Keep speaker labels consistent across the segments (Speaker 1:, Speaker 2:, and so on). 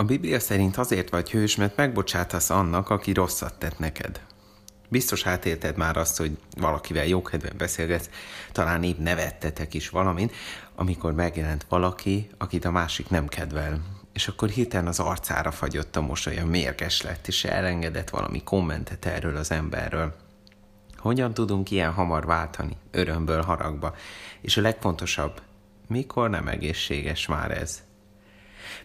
Speaker 1: A Biblia szerint azért vagy hős, mert megbocsátasz annak, aki rosszat tett neked. Biztos átélted már azt, hogy valakivel jókedven beszélgetsz, talán épp nevettetek is valamin, amikor megjelent valaki, akit a másik nem kedvel. És akkor hirtelen az arcára fagyott a mosolya, mérges lett, és elengedett valami kommentet erről az emberről. Hogyan tudunk ilyen hamar váltani, örömből haragba? És a legfontosabb, mikor nem egészséges már ez?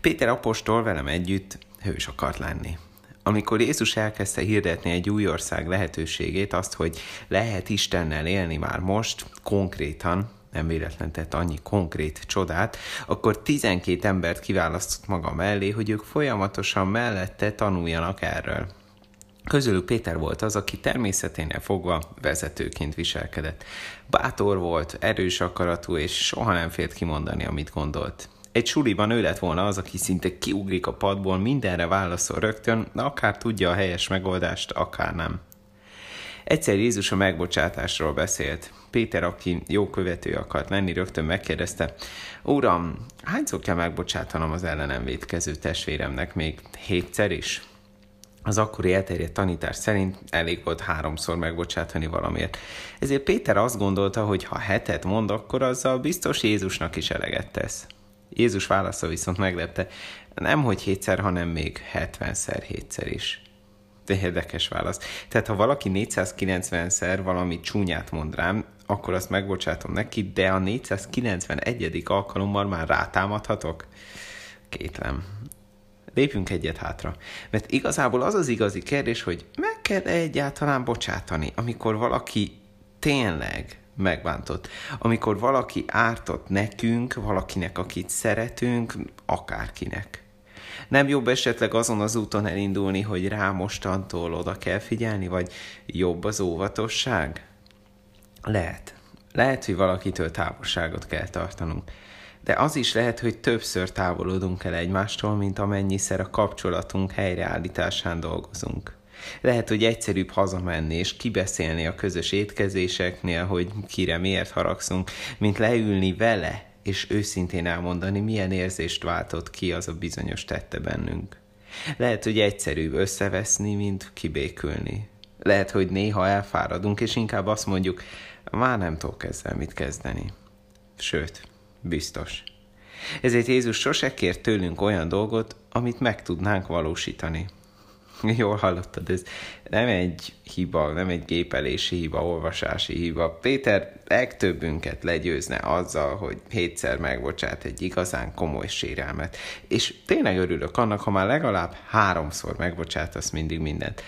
Speaker 1: Péter apostol velem együtt hős akart lenni. Amikor Jézus elkezdte hirdetni egy új ország lehetőségét, azt, hogy lehet Istennel élni már most, konkrétan, nem véletlen tett annyi konkrét csodát, akkor 12 embert kiválasztott maga mellé, hogy ők folyamatosan mellette tanuljanak erről. Közülük Péter volt az, aki természeténél fogva vezetőként viselkedett. Bátor volt, erős akaratú, és soha nem félt kimondani, amit gondolt. Egy suliban ő lett volna az, aki szinte kiugrik a padból, mindenre válaszol rögtön, akár tudja a helyes megoldást, akár nem. Egyszer Jézus a megbocsátásról beszélt. Péter, aki jó követő akart lenni, rögtön megkérdezte, Uram, hányszor kell megbocsátanom az ellenem védkező testvéremnek még hétszer is? Az akkori elterjedt tanítás szerint elég volt háromszor megbocsátani valamiért. Ezért Péter azt gondolta, hogy ha hetet mond, akkor azzal biztos Jézusnak is eleget tesz. Jézus válasza viszont meglepte, nem hogy hétszer, hanem még hetvenszer hétszer is. De érdekes válasz. Tehát ha valaki 490-szer valami csúnyát mond rám, akkor azt megbocsátom neki, de a 491. alkalommal már rátámadhatok? Kétlem. Lépjünk egyet hátra. Mert igazából az az igazi kérdés, hogy meg kell egyáltalán bocsátani, amikor valaki tényleg megbántott. Amikor valaki ártott nekünk, valakinek, akit szeretünk, akárkinek. Nem jobb esetleg azon az úton elindulni, hogy rá mostantól oda kell figyelni, vagy jobb az óvatosság? Lehet. Lehet, hogy valakitől távolságot kell tartanunk. De az is lehet, hogy többször távolodunk el egymástól, mint amennyiszer a kapcsolatunk helyreállításán dolgozunk. Lehet, hogy egyszerűbb hazamenni és kibeszélni a közös étkezéseknél, hogy kire miért haragszunk, mint leülni vele, és őszintén elmondani, milyen érzést váltott ki az a bizonyos tette bennünk. Lehet, hogy egyszerűbb összeveszni, mint kibékülni. Lehet, hogy néha elfáradunk, és inkább azt mondjuk, már nem tudok ezzel mit kezdeni. Sőt, biztos. Ezért Jézus sose kért tőlünk olyan dolgot, amit meg tudnánk valósítani. Jól hallottad, ez nem egy hiba, nem egy gépelési hiba, olvasási hiba. Péter legtöbbünket legyőzne azzal, hogy hétszer megbocsát egy igazán komoly sérelmet. És tényleg örülök annak, ha már legalább háromszor megbocsátasz mindig mindent.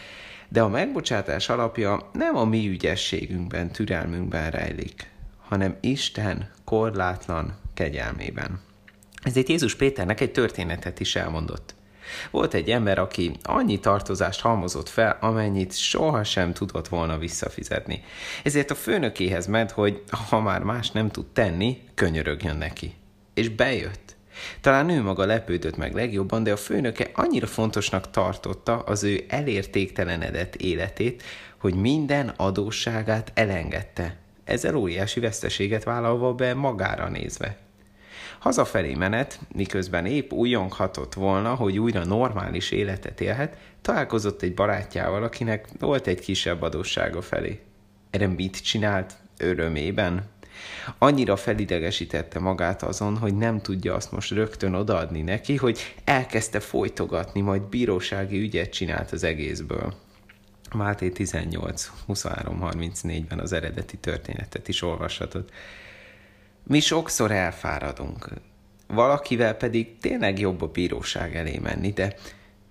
Speaker 1: De a megbocsátás alapja nem a mi ügyességünkben, türelmünkben rejlik, hanem Isten korlátlan kegyelmében. Ezért Jézus Péternek egy történetet is elmondott. Volt egy ember, aki annyi tartozást halmozott fel, amennyit sohasem tudott volna visszafizetni. Ezért a főnökéhez ment, hogy ha már más nem tud tenni, könyörögjön neki. És bejött. Talán ő maga lepődött meg legjobban, de a főnöke annyira fontosnak tartotta az ő elértéktelenedett életét, hogy minden adósságát elengedte. Ezzel óriási veszteséget vállalva be magára nézve. Hazafelé menet, miközben épp újonghatott volna, hogy újra normális életet élhet, találkozott egy barátjával, akinek volt egy kisebb adóssága felé. Erre mit csinált? Örömében? Annyira felidegesítette magát azon, hogy nem tudja azt most rögtön odaadni neki, hogy elkezdte folytogatni, majd bírósági ügyet csinált az egészből. Máté 18, 23, 34-ben az eredeti történetet is olvashatod. Mi sokszor elfáradunk, valakivel pedig tényleg jobb a bíróság elé menni, de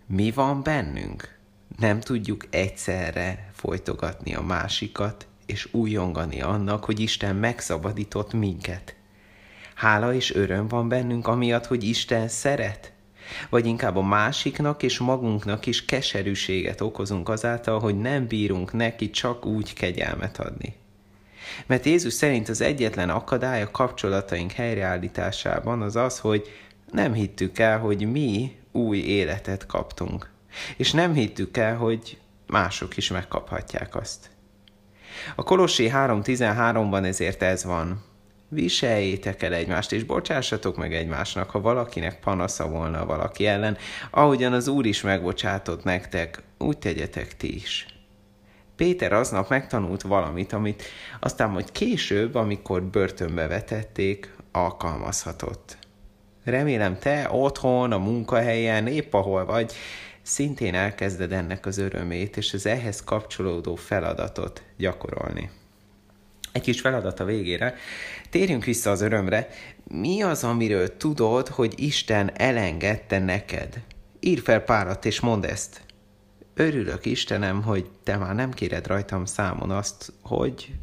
Speaker 1: mi van bennünk? Nem tudjuk egyszerre folytogatni a másikat, és újongani annak, hogy Isten megszabadított minket. Hála és öröm van bennünk amiatt, hogy Isten szeret? Vagy inkább a másiknak és magunknak is keserűséget okozunk azáltal, hogy nem bírunk neki csak úgy kegyelmet adni. Mert Jézus szerint az egyetlen akadály a kapcsolataink helyreállításában az az, hogy nem hittük el, hogy mi új életet kaptunk. És nem hittük el, hogy mások is megkaphatják azt. A Kolossé 3.13-ban ezért ez van. viseljétek el egymást, és bocsássatok meg egymásnak, ha valakinek panasza volna valaki ellen, ahogyan az Úr is megbocsátott nektek, úgy tegyetek ti is. Péter aznap megtanult valamit, amit aztán majd később, amikor börtönbe vetették, alkalmazhatott. Remélem te otthon, a munkahelyen, épp ahol vagy, szintén elkezded ennek az örömét és az ehhez kapcsolódó feladatot gyakorolni. Egy kis feladat a végére. Térjünk vissza az örömre. Mi az, amiről tudod, hogy Isten elengedte neked? Ír fel párat és mondd ezt. Örülök, Istenem, hogy te már nem kéred rajtam számon azt, hogy